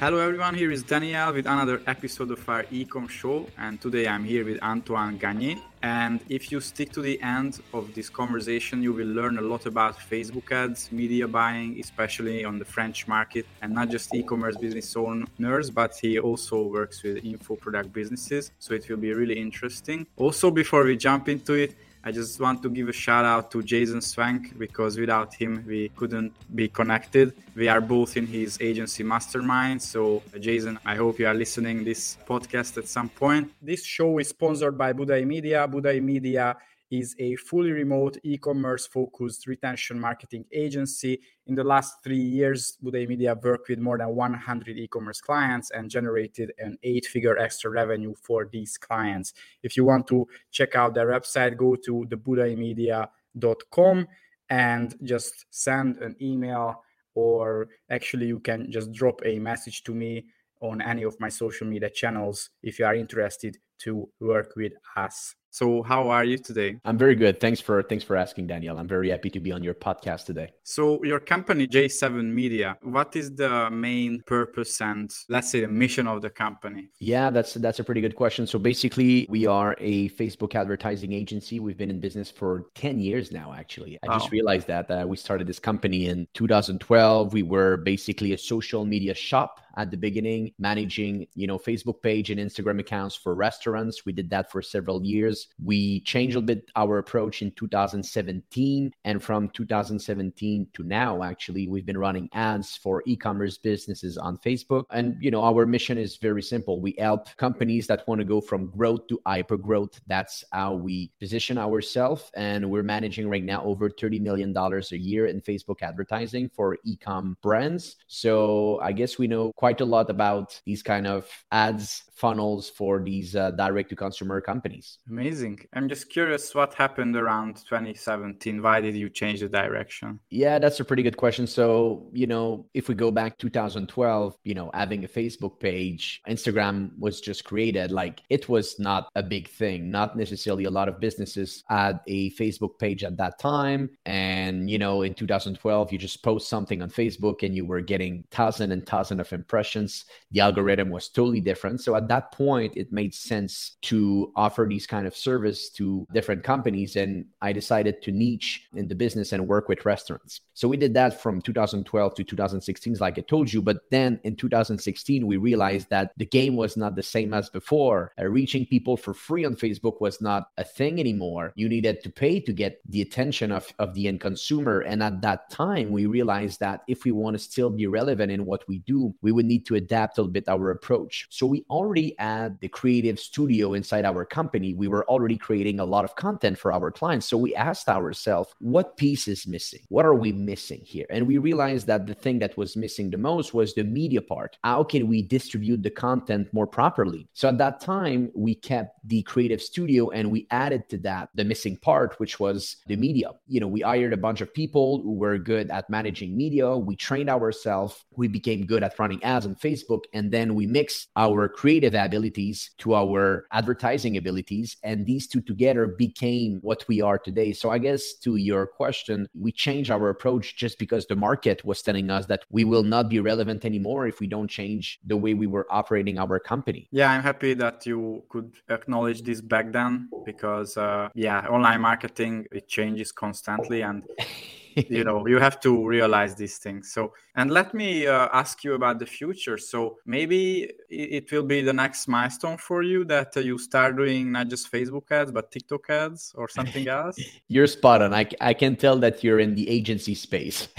Hello everyone, here is Daniel with another episode of our Ecom show and today I'm here with Antoine Gagné and if you stick to the end of this conversation you will learn a lot about Facebook ads, media buying, especially on the French market and not just e-commerce business owners but he also works with info product businesses so it will be really interesting. Also before we jump into it I just want to give a shout out to Jason Swenk because without him we couldn't be connected. We are both in his agency mastermind. So uh, Jason, I hope you are listening this podcast at some point. This show is sponsored by Budai Media. Budai Media is a fully remote e-commerce focused retention marketing agency. In the last three years, Budai Media worked with more than 100 e-commerce clients and generated an eight-figure extra revenue for these clients. If you want to check out their website, go to thebudaimedia.com and just send an email or actually you can just drop a message to me on any of my social media channels if you are interested to work with us. So how are you today? I'm very good. Thanks for thanks for asking, Daniel. I'm very happy to be on your podcast today. So your company J7 Media, what is the main purpose and let's say the mission of the company? Yeah, that's that's a pretty good question. So basically, we are a Facebook advertising agency. We've been in business for 10 years now actually. I wow. just realized that uh, we started this company in 2012. We were basically a social media shop at the beginning, managing, you know, Facebook page and Instagram accounts for restaurants. We did that for several years. We changed a bit our approach in 2017. And from 2017 to now, actually, we've been running ads for e-commerce businesses on Facebook. And, you know, our mission is very simple. We help companies that want to go from growth to hyper growth. That's how we position ourselves. And we're managing right now over $30 million a year in Facebook advertising for e-com brands. So I guess we know quite a lot about these kind of ads funnels for these uh, direct to consumer companies. Amazing. I'm just curious what happened around 2017. Why did you change the direction? Yeah, that's a pretty good question. So, you know, if we go back 2012, you know, having a Facebook page, Instagram was just created, like it was not a big thing. Not necessarily a lot of businesses had a Facebook page at that time. And, you know, in 2012, you just post something on Facebook and you were getting thousand and thousand of impressions. The algorithm was totally different. So at that point, it made sense to offer these kind of service to different companies. And I decided to niche in the business and work with restaurants. So we did that from 2012 to 2016, like I told you. But then in 2016, we realized that the game was not the same as before. Uh, reaching people for free on Facebook was not a thing anymore. You needed to pay to get the attention of, of the end consumer. And at that time, we realized that if we want to still be relevant in what we do, we would need to adapt a little bit our approach. So we already had the creative studio inside our company, we were already creating a lot of content for our clients. So we asked ourselves, what piece is missing? What are we missing here? And we realized that the thing that was missing the most was the media part. How can we distribute the content more properly? So at that time, we kept the creative studio and we added to that the missing part, which was the media. You know, we hired a bunch of people who were good at managing media. We trained ourselves. We became good at running ads on Facebook. And then we mix our creative abilities to our advertising abilities. And these two together became what we are today. So I guess to your question, we changed our approach just because the market was telling us that we will not be relevant anymore if we don't change the way we were operating our company. Yeah, I'm happy that you could acknowledge this back then because, uh, yeah, online marketing, it changes constantly. And you know you have to realize these things. So and let me uh, ask you about the future. So maybe it will be the next milestone for you that uh, you start doing not just facebook ads but tiktok ads or something else? You're spot on. I, I can tell that you're in the agency space.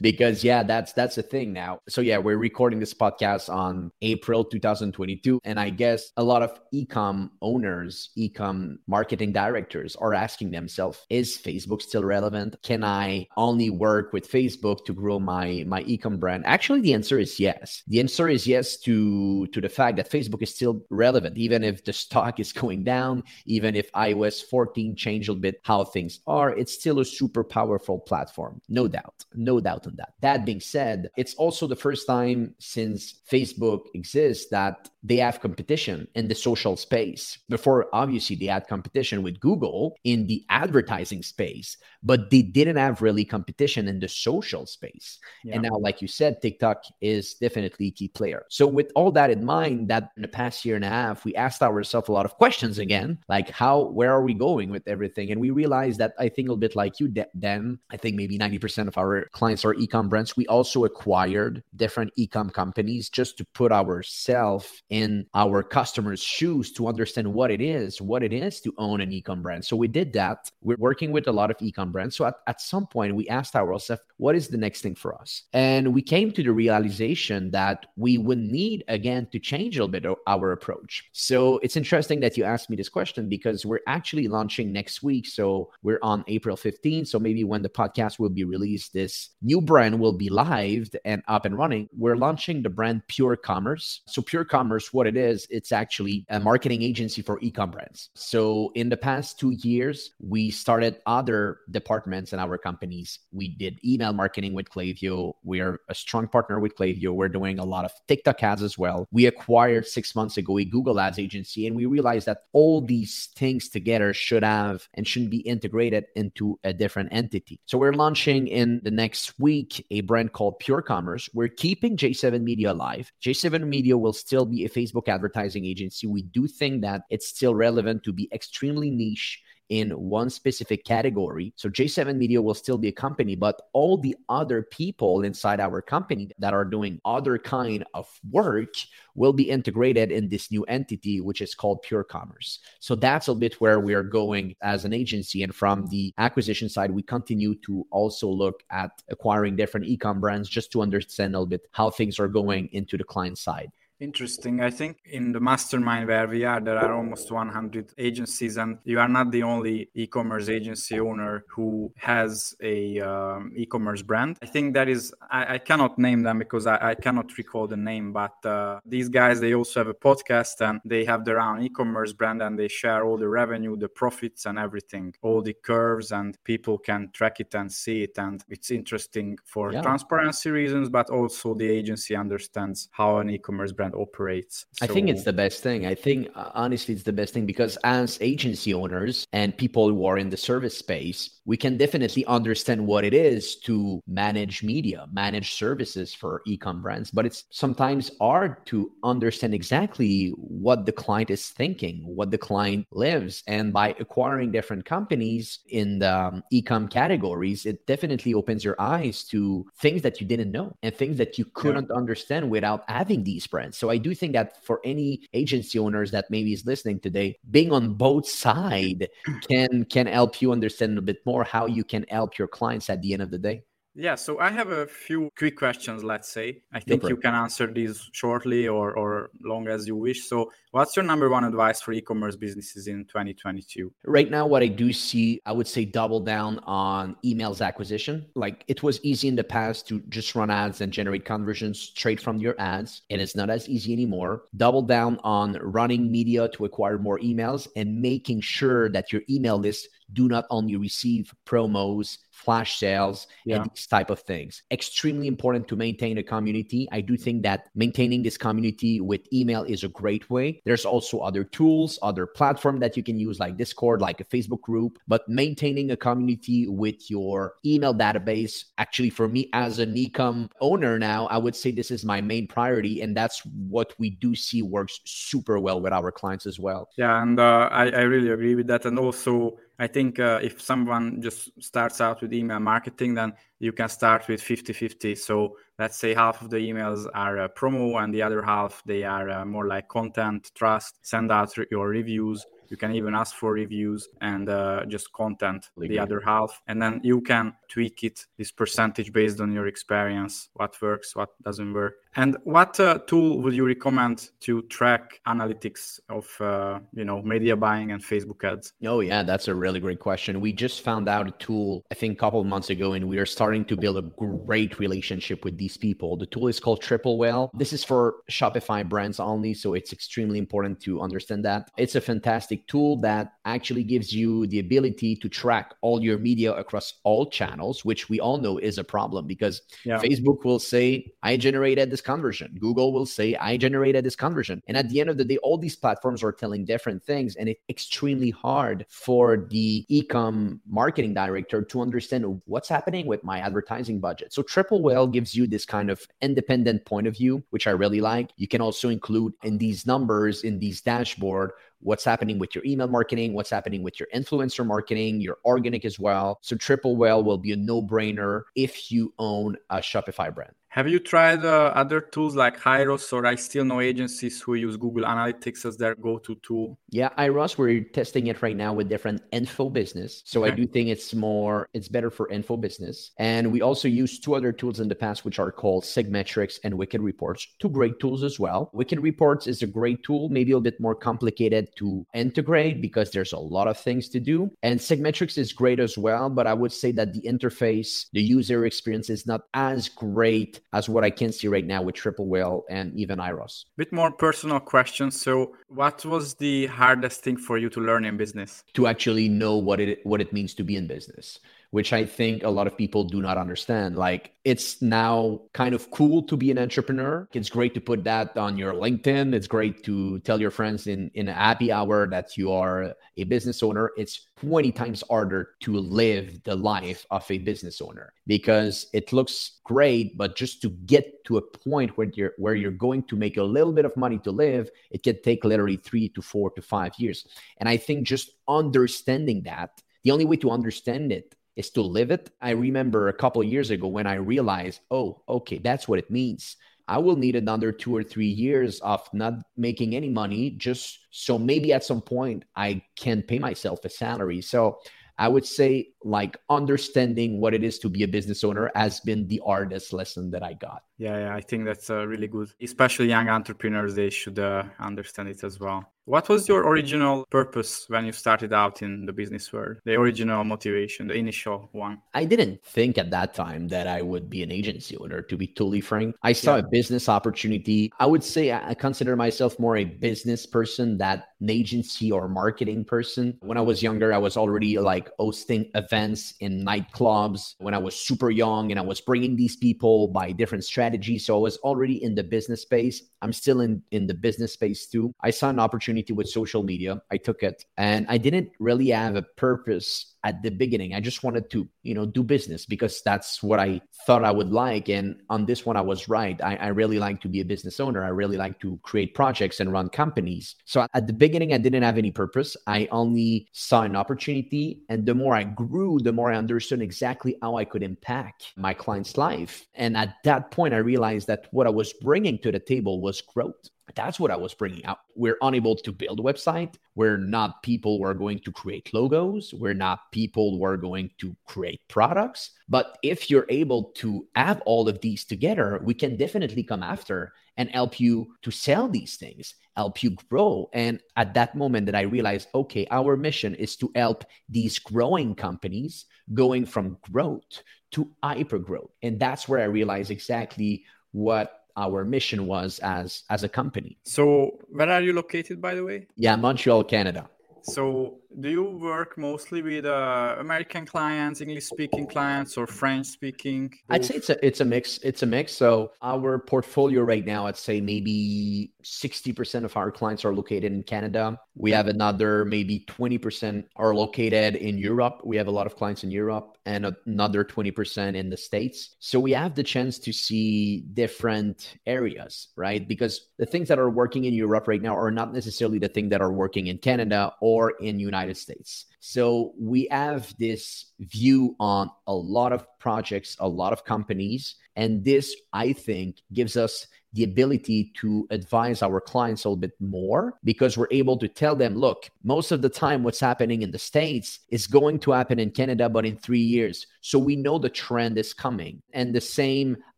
Because yeah that's that's the thing now. So yeah we're recording this podcast on april 2022 and i guess a lot of ecom owners ecom marketing directors are asking themselves is facebook still relevant? Can i I only work with Facebook to grow my my ecom brand? Actually, the answer is yes. The answer is yes to to the fact that Facebook is still relevant, even if the stock is going down, even if iOS 14 changed a bit how things are. It's still a super powerful platform, no doubt, no doubt on that. That being said, it's also the first time since Facebook exists that they have competition in the social space. Before, obviously, they had competition with Google in the advertising space, but they didn't have really competition in the social space. Yeah. And now, like you said, TikTok is definitely a key player. So, with all that in mind, that in the past year and a half, we asked ourselves a lot of questions again, like how, where are we going with everything? And we realized that I think a little bit like you, Dan, I think maybe 90% of our clients are ecom brands. We also acquired different ecom companies just to put ourselves in our customers' shoes to understand what it is, what it is to own an ecom brand. So we did that. We're working with a lot of ecom brands. So at, at some point, we asked ourselves, what is the next thing for us? And we came to the realization that we would need again to change a little bit our approach. So it's interesting that you asked me this question because we're actually launching next week. So we're on April 15th. So maybe when the podcast will be released, this new brand will be live and up and running. We're launching the brand Pure Commerce. So Pure Commerce, what it is, it's actually a marketing agency for ecom brands. So in the past two years, we started other departments in our companies. We did email marketing with Klaviyo. We are a strong partner with Klaviyo. We're doing a lot of TikTok ads as well. We acquired six months ago a Google Ads agency, and we realized that all these things together should have and shouldn't be integrated into a different entity. So we're launching in the next week a brand called Pure Commerce. We're keeping J7 Media alive. J7 Media will still be a Facebook advertising agency. We do think that it's still relevant to be extremely niche in one specific category. So J7 Media will still be a company, but all the other people inside our company that are doing other kind of work will be integrated in this new entity, which is called Pure Commerce. So that's a bit where we are going as an agency. And from the acquisition side, we continue to also look at acquiring different e-com brands just to understand a little bit how things are going into the client side. Interesting. I think in the mastermind where we are, there are almost 100 agencies, and you are not the only e commerce agency owner who has a um, e commerce brand. I think that is, I, I cannot name them because I, I, cannot recall the name, but uh, these guys, they also have a podcast and they have their own e commerce brand and they share all the revenue, the profits, and everything, all the curves, and people can track it and see it. And it's interesting for yeah. transparency reasons, but also the agency understands how an e commerce brand operates. So... I think it's the best thing. I think uh, honestly, it's the best thing because as agency owners and people who are in the service space, we can definitely understand what it is to manage media, manage services for ecom brands. But it's sometimes hard to understand exactly what the client is thinking, what the client lives. And by acquiring different companies in the um, ecom categories, it definitely opens your eyes to things that you didn't know and things that you couldn't yeah. understand without having these brands. So I do think that for any agency owners that maybe is listening today, being on both side can can help you understand a bit more how you can help your clients at the end of the day. Yeah, so I have a few quick questions, let's say. I think you can answer these shortly or, or long as you wish. So, what's your number one advice for e commerce businesses in 2022? Right now, what I do see, I would say double down on emails acquisition. Like it was easy in the past to just run ads and generate conversions straight from your ads, and it's not as easy anymore. Double down on running media to acquire more emails and making sure that your email list do not only receive promos flash sales yeah. and these type of things. Extremely important to maintain a community. I do think that maintaining this community with email is a great way. There's also other tools other platform that you can use like discord like a facebook group but maintaining a community with your email database actually for me as an ecom owner now i would say this is my main priority and that's what we do see works super well with our clients as well. Yeah and uh, I, I really agree with that. And also I think uh, if someone just starts out with email marketing, then you can start with 50 50. So let's say half of the emails are uh, promo and the other half they are uh, more like content, trust, send out your reviews. You can even ask for reviews and uh, just content the other half. And then you can tweak it, this percentage based on your experience, what works, what doesn't work. And what uh, tool would you recommend to track analytics of uh, you know media buying and Facebook ads? Oh yeah, that's a really great question. We just found out a tool I think a couple of months ago, and we are starting to build a great relationship with these people. The tool is called Triple Whale. This is for Shopify brands only, so it's extremely important to understand that. It's a fantastic tool that actually gives you the ability to track all your media across all channels, which we all know is a problem because yeah. Facebook will say, "I generated this conversion. Google will say, I generated this conversion. And at the end of the day, all these platforms are telling different things. And it's extremely hard for the ecom marketing director to understand what's happening with my advertising budget. So Triple Whale gives you this kind of independent point of view, which I really like. You can also include in these numbers, in these dashboard, what's happening with your email marketing, what's happening with your influencer marketing, your organic as well. So Triple Whale will be a no brainer if you own a Shopify brand. Have you tried uh, other tools like Hyros or I still know agencies who use Google Analytics as their go-to tool? Yeah, Hyros, we're testing it right now with different info business. So okay. I do think it's more, it's better for info business. And we also use two other tools in the past, which are called SegMetrics and Wicked Reports, two great tools as well. Wicked Reports is a great tool, maybe a bit more complicated to integrate because there's a lot of things to do. And SegMetrics is great as well, but I would say that the interface, the user experience is not as great as what I can see right now with Triple Whale and even Hyros. Bit more personal question. So, what was the hardest thing for you to learn in business? To actually know what it what it means to be in business which I think a lot of people do not understand. Like it's now kind of cool to be an entrepreneur. It's great to put that on your LinkedIn. It's great to tell your friends in in a happy hour that you are a business owner. It's 20 times harder to live the life of a business owner because it looks great, but just to get to a point where you're where you're going to make a little bit of money to live, it can take literally 3 to 4 to 5 years. And I think just understanding that the only way to understand it is to live it. I remember a couple years ago when I realized, oh, okay, that's what it means. I will need another two or three years of not making any money just so maybe at some point I can pay myself a salary. So I would say like understanding what it is to be a business owner has been the hardest lesson that I got. Yeah, yeah I think that's uh, really good. Especially young entrepreneurs, they should uh, understand it as well. What was your original purpose when you started out in the business world? The original motivation, the initial one? I didn't think at that time that I would be an agency owner, to be totally frank. I saw yeah. a business opportunity. I would say I consider myself more a business person than an agency or marketing person. When I was younger, I was already like hosting events in nightclubs when I was super young and I was bringing these people by different strategies. So I was already in the business space. I'm still in, in the business space too. I saw an opportunity with social media. I took it and I didn't really have a purpose at the beginning. I just wanted to, you know, do business because that's what I thought I would like. And on this one, I was right. I, I really like to be a business owner. I really like to create projects and run companies. So at the beginning, I didn't have any purpose. I only saw an opportunity. And the more I grew, the more I understood exactly how I could impact my client's life. And at that point, I realized that what I was bringing to the table was growth. That's what I was bringing out. We're unable to build a website. We're not people who are going to create logos. We're not people who are going to create products. But if you're able to have all of these together, we can definitely come after and help you to sell these things, help you grow. And at that moment that I realized, okay, our mission is to help these growing companies going from growth to hyper growth. And that's where I realized exactly what our mission was as as a company. So, where are you located, by the way? Yeah, Montreal, Canada. So, do you work mostly with uh, American clients, English speaking clients, or French speaking? I'd say it's a it's a mix. It's a mix. So our portfolio right now, I'd say maybe sixty percent of our clients are located in Canada. We have another maybe twenty percent are located in Europe. We have a lot of clients in Europe, and another twenty percent in the states. So we have the chance to see different areas, right? Because the things that are working in Europe right now are not necessarily the thing that are working in Canada or in United States. So we have this view on a lot of projects, a lot of companies. And this, I think, gives us the ability to advise our clients a little bit more because we're able to tell them, look, most of the time, what's happening in the States is going to happen in Canada, but in three years. So we know the trend is coming. And the same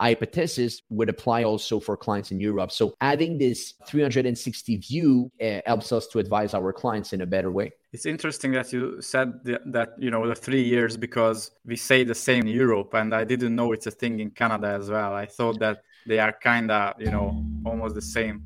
hypothesis would apply also for clients in Europe. So adding this 360 view uh, helps us to advise our clients in a better way. It's interesting that you said that, that, you know the three years because we say the same in Europe, and I didn't know it's a thing in Canada as well. I thought that they are kind of you know almost the same.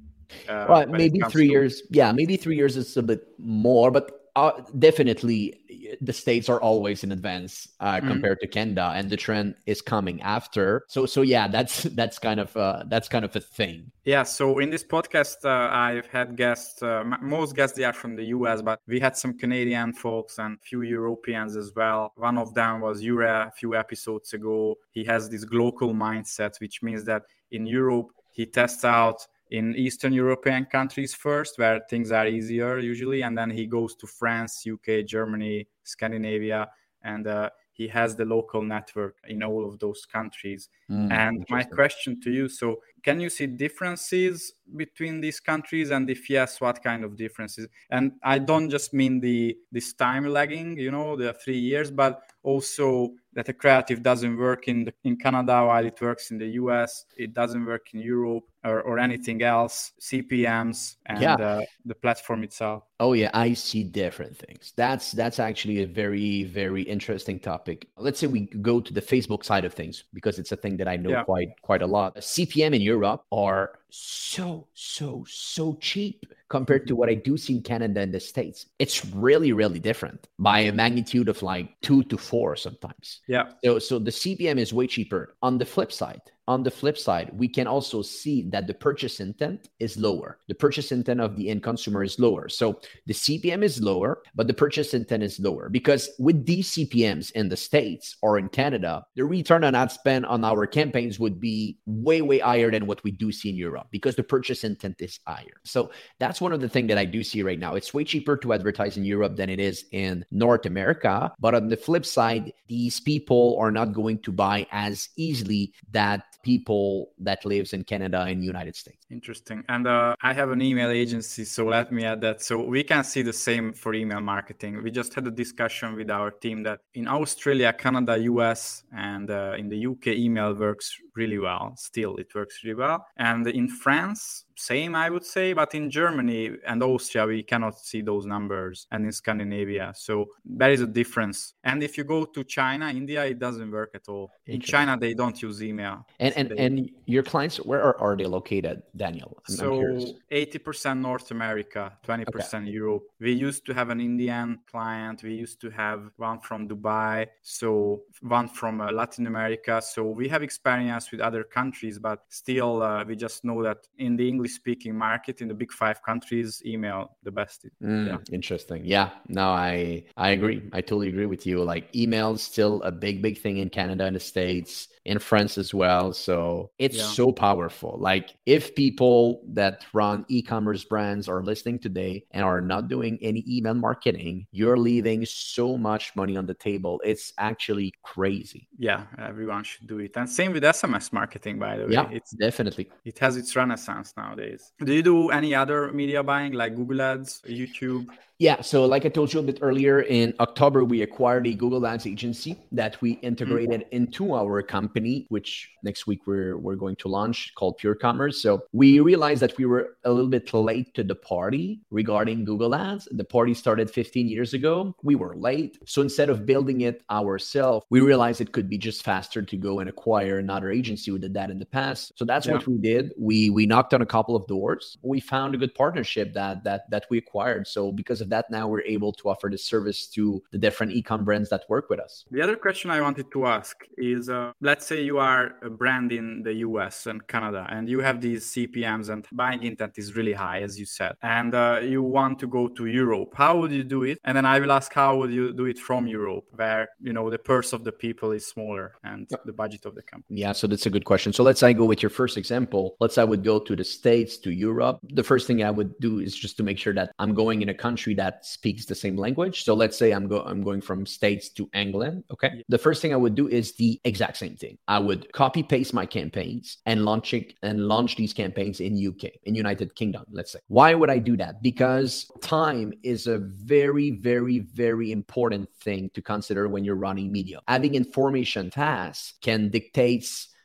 Uh, well, maybe three to... years. Yeah, maybe three years is a bit more, but uh, definitely the states are always in advance uh, Mhm. compared to Canada, and the trend is coming after. So so yeah, that's that's kind of uh, that's kind of a thing. Yeah, so in this podcast, uh, I've had guests. Uh, most guests they are from the US, but we had some Canadian folks and few Europeans as well. One of them was Yura a few episodes ago. He has this global mindset, which means that in Europe he tests out in Eastern European countries first, where things are easier usually, and then he goes to France, UK, Germany, Scandinavia, and uh, he has the local network in all of those countries. Mm, And my question to you so, can you see differences between these countries? And if yes, what kind of differences? And I don't just mean the this time lagging, you know, the three years, but also that a creative doesn't work in the, in Canada while it works in the US, it doesn't work in Europe or, or anything else, CPMs and Yeah. uh, the platform itself. Oh yeah, I see different things. That's that's actually a very very interesting topic. Let's say we go to the Facebook side of things because it's a thing that I know Yeah. quite quite a lot. CPM in Europe are so so so cheap compared to what I do see in Canada and the States. It's really really different by a magnitude of like 2 to 4 sometimes. Yeah. So, so the CPM is way cheaper. On the flip side, on the flip side, we can also see that the purchase intent is lower. The purchase intent of the end consumer is lower. So the CPM is lower, but the purchase intent is lower because with these CPMs in the States or in Canada, the return on ad spend on our campaigns would be way, way higher than what we do see in Europe because the purchase intent is higher. So that's one of the things that I do see right now. It's way cheaper to advertise in Europe than it is in North America. But on the flip side, these people are not going to buy as easily that people that lives in Canada and United States. Interesting. And uh, I have an email agency, so let me add that. So we can see the same for email marketing. We just had a discussion with our team that in Australia, Canada, US, and uh, in the UK, email works really well. Still, it works really well. And in France, same, I would say. But in Germany and Austria, we cannot see those numbers, and in Scandinavia. So there is a difference. And if you go to China, India, it doesn't work at all. In China, they don't use email. And and, They- and your clients, where are, are they located, Daniel? I'm, so 80% North America, 20% Europe. We used to have an Indian client. We used to have one from Dubai, so one from uh, Latin America. So we have experience with other countries, but still, uh, we just know that in the English-speaking market, in the big five countries, email the best. Mm, Yeah. Interesting. Yeah. No, I I agree. I totally agree with you. Like email is still a big, big thing in Canada and the States, in France as well. So it's Yeah. so powerful. Like if people that run e-commerce brands are listening today and are not doing any email marketing, you're leaving so much money on the table. It's actually crazy. Yeah, everyone should do it. And same with SMS marketing, by the way. Yeah, It's definitely. it has its renaissance nowadays. Do you do any other media buying like Google Ads, YouTube? Yeah. So, like I told you a bit earlier, in October, we acquired a Google Ads agency that we mm-hmm. integrated into our company, which next week we're, we're going to launch called Pure Commerce. So, we realized that we were a little bit late to the party regarding Google Ads. The party started 15 years ago. We were late. So, instead of building it ourselves, we realized it could be just faster to go and acquire another agency We did that in the past. So, that's Yeah. what we did. We, we knocked on a couple of doors. We found a good partnership that, that, that we acquired. So, because of that, now we're able to offer this service to the different e-com brands that work with us. The other question I wanted to ask is uh, let's say you are a brand in the US and Canada and you have these CPMs and buying intent is really high, as you said, and uh, you want to go to Europe. How would you do it? And then I will ask, how would you do it from Europe, where, you know, the purse of the people is smaller and the budget of the company? Yeah, so that's a good question. So let's say I go with your first example. Let's say I would go to the States, to Europe. The first thing I would do is just to make sure that I'm going in a country that speaks the same language. So let's say I'm go I'm going from States to England. Okay. Yeah. The first thing I would do is the exact same thing. I would copy paste my campaigns and launch it and launch these campaigns in UK, in United Kingdom, let's say. Why would I do that? Because time is a very, very, very important thing to consider when you're running media. Having information fast can dictate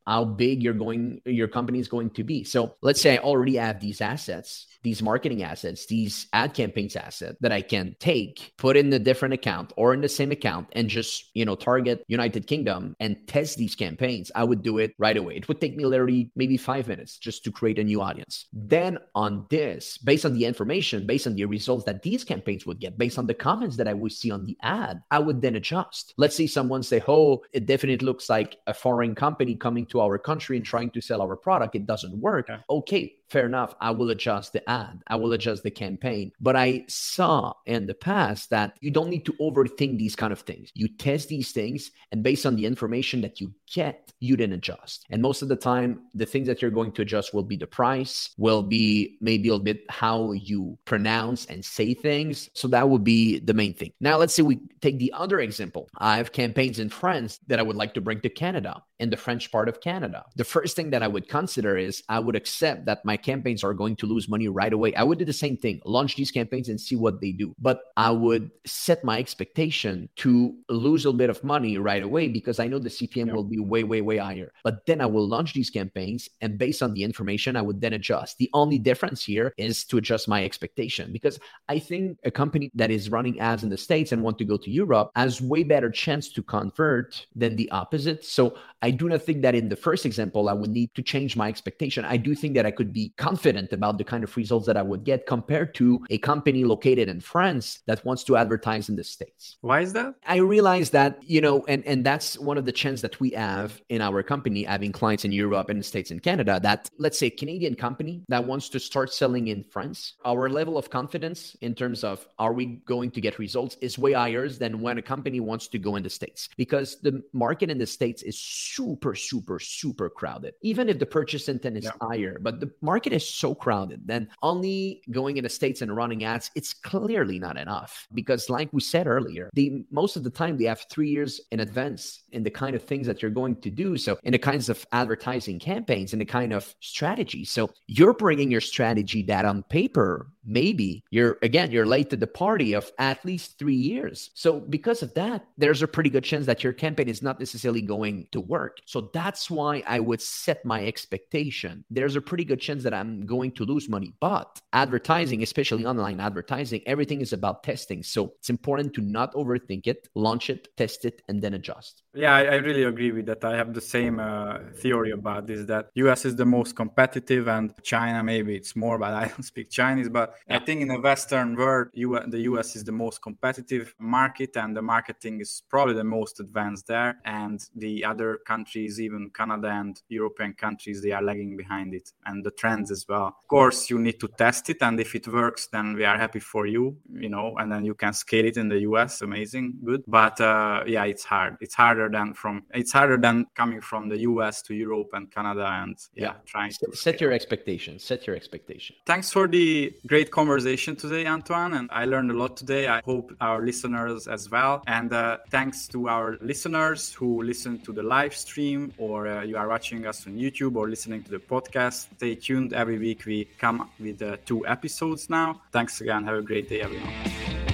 how big you're going your company is going to be so let's say i already have these assets these marketing assets, these ad campaigns asset that I can take, put in a different account or in the same account and just, you know, target United Kingdom and test these campaigns, I would do it right away. It would take me literally maybe five minutes just to create a new audience. Then on this, based on the information, based on the results that these campaigns would get, based on the comments that I would see on the ad, I would then adjust. Let's say someone say, oh, it definitely looks like a foreign company coming to our country and trying to sell our product. It doesn't work. Okay, okay fair enough. I will adjust the ad, I will adjust the campaign. But I saw in the past that you don't need to overthink these kind of things. You test these things, and based on the information that you get, you then adjust. And most of the time, the things that you're going to adjust will be the price, will be maybe a little bit how you pronounce and say things. So that would be the main thing. Now, let's say we take the other example. I have campaigns in France that I would like to bring to Canada in the French part of Canada. The first thing that I would consider is I would accept that my campaigns are going to lose money right away. I would do the same thing, launch these campaigns and see what they do. But I would set my expectation to lose a bit of money right away because I know the CPM yeah. will be way, way, way higher. But then I will launch these campaigns and based on the information, I would then adjust. The only difference here is to adjust my expectation because I think a company that is running ads in the States and want to go to Europe has way better chance to convert than the opposite. So I do not think that in the first example, I would need to change my expectation. I do think that I could be confident about the kind of results that I would get compared to a company located in France that wants to advertise in the States. Why is that? I realize that, you know, and, and that's one of the chances that we have in our company, having clients in Europe and the States and Canada, that let's say a Canadian company that wants to start selling in France, our level of confidence in terms of are we going to get results is way higher than when a company wants to go in the States because the market in the States is super, super, super crowded. Even if the purchase intent is yeah. higher, but the market is so crowded, then only going in the States and running ads, it's clearly not enough. Because like we said earlier, the most of the time they have three years in advance in the kind of things that you're going to do. So in the kinds of advertising campaigns and the kind of strategy. So you're bringing your strategy that on paper maybe you're again you're late to the party of at least three years. So because of that there's a pretty good chance that your campaign is not necessarily going to work. So that's why i would set my expectation. There's a pretty good chance that i'm going to lose money but advertising especially online advertising everything is about testing. So it's important to not overthink it launch it test it and then adjust. Yeah i, I really agree with that. I have the same uh, theory about this that us is the most competitive and china maybe it's more but i don't speak chinese but yeah. I think in the Western world, the US is the most competitive market, and the marketing is probably the most advanced there. And the other countries, even Canada and European countries, they are lagging behind it, and the trends as well. Of course, you need to test it, and if it works, then we are happy for you, you know, and then you can scale it in the US. Amazing, good. But uh, yeah, it's hard. It's harder than from. It's harder than coming from the US to Europe and Canada, and yeah, yeah. trying to set your expectations. Set your expectation. Thanks for the great great conversation today, Antoine, and I learned a lot today. I hope our listeners as well. And uh, thanks to our listeners who listen to the live stream or uh, you are watching us on YouTube or listening to the podcast. Stay tuned. Every week we come with uh, two episodes now. Thanks again. Have a great day, everyone.